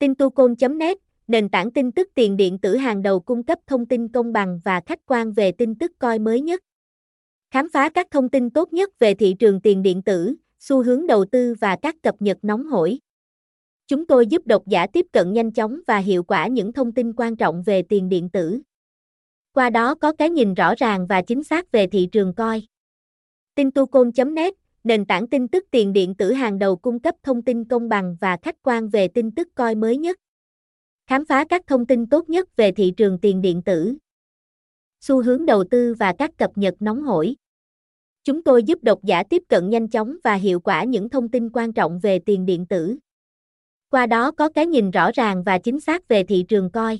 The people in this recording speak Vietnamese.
Tintucon.net, nền tảng tin tức tiền điện tử hàng đầu cung cấp thông tin công bằng và khách quan về tin tức coi mới nhất. Khám phá các thông tin tốt nhất về thị trường tiền điện tử, xu hướng đầu tư và các cập nhật nóng hổi. Chúng tôi giúp độc giả tiếp cận nhanh chóng và hiệu quả những thông tin quan trọng về tiền điện tử. Qua đó có cái nhìn rõ ràng và chính xác về thị trường coi. Tintucon.net, nền tảng tin tức tiền điện tử hàng đầu cung cấp thông tin công bằng và khách quan về tin tức coi mới nhất. Khám phá các thông tin tốt nhất về thị trường tiền điện tử. Xu hướng đầu tư và các cập nhật nóng hổi. Chúng tôi giúp độc giả tiếp cận nhanh chóng và hiệu quả những thông tin quan trọng về tiền điện tử. Qua đó có cái nhìn rõ ràng và chính xác về thị trường coi.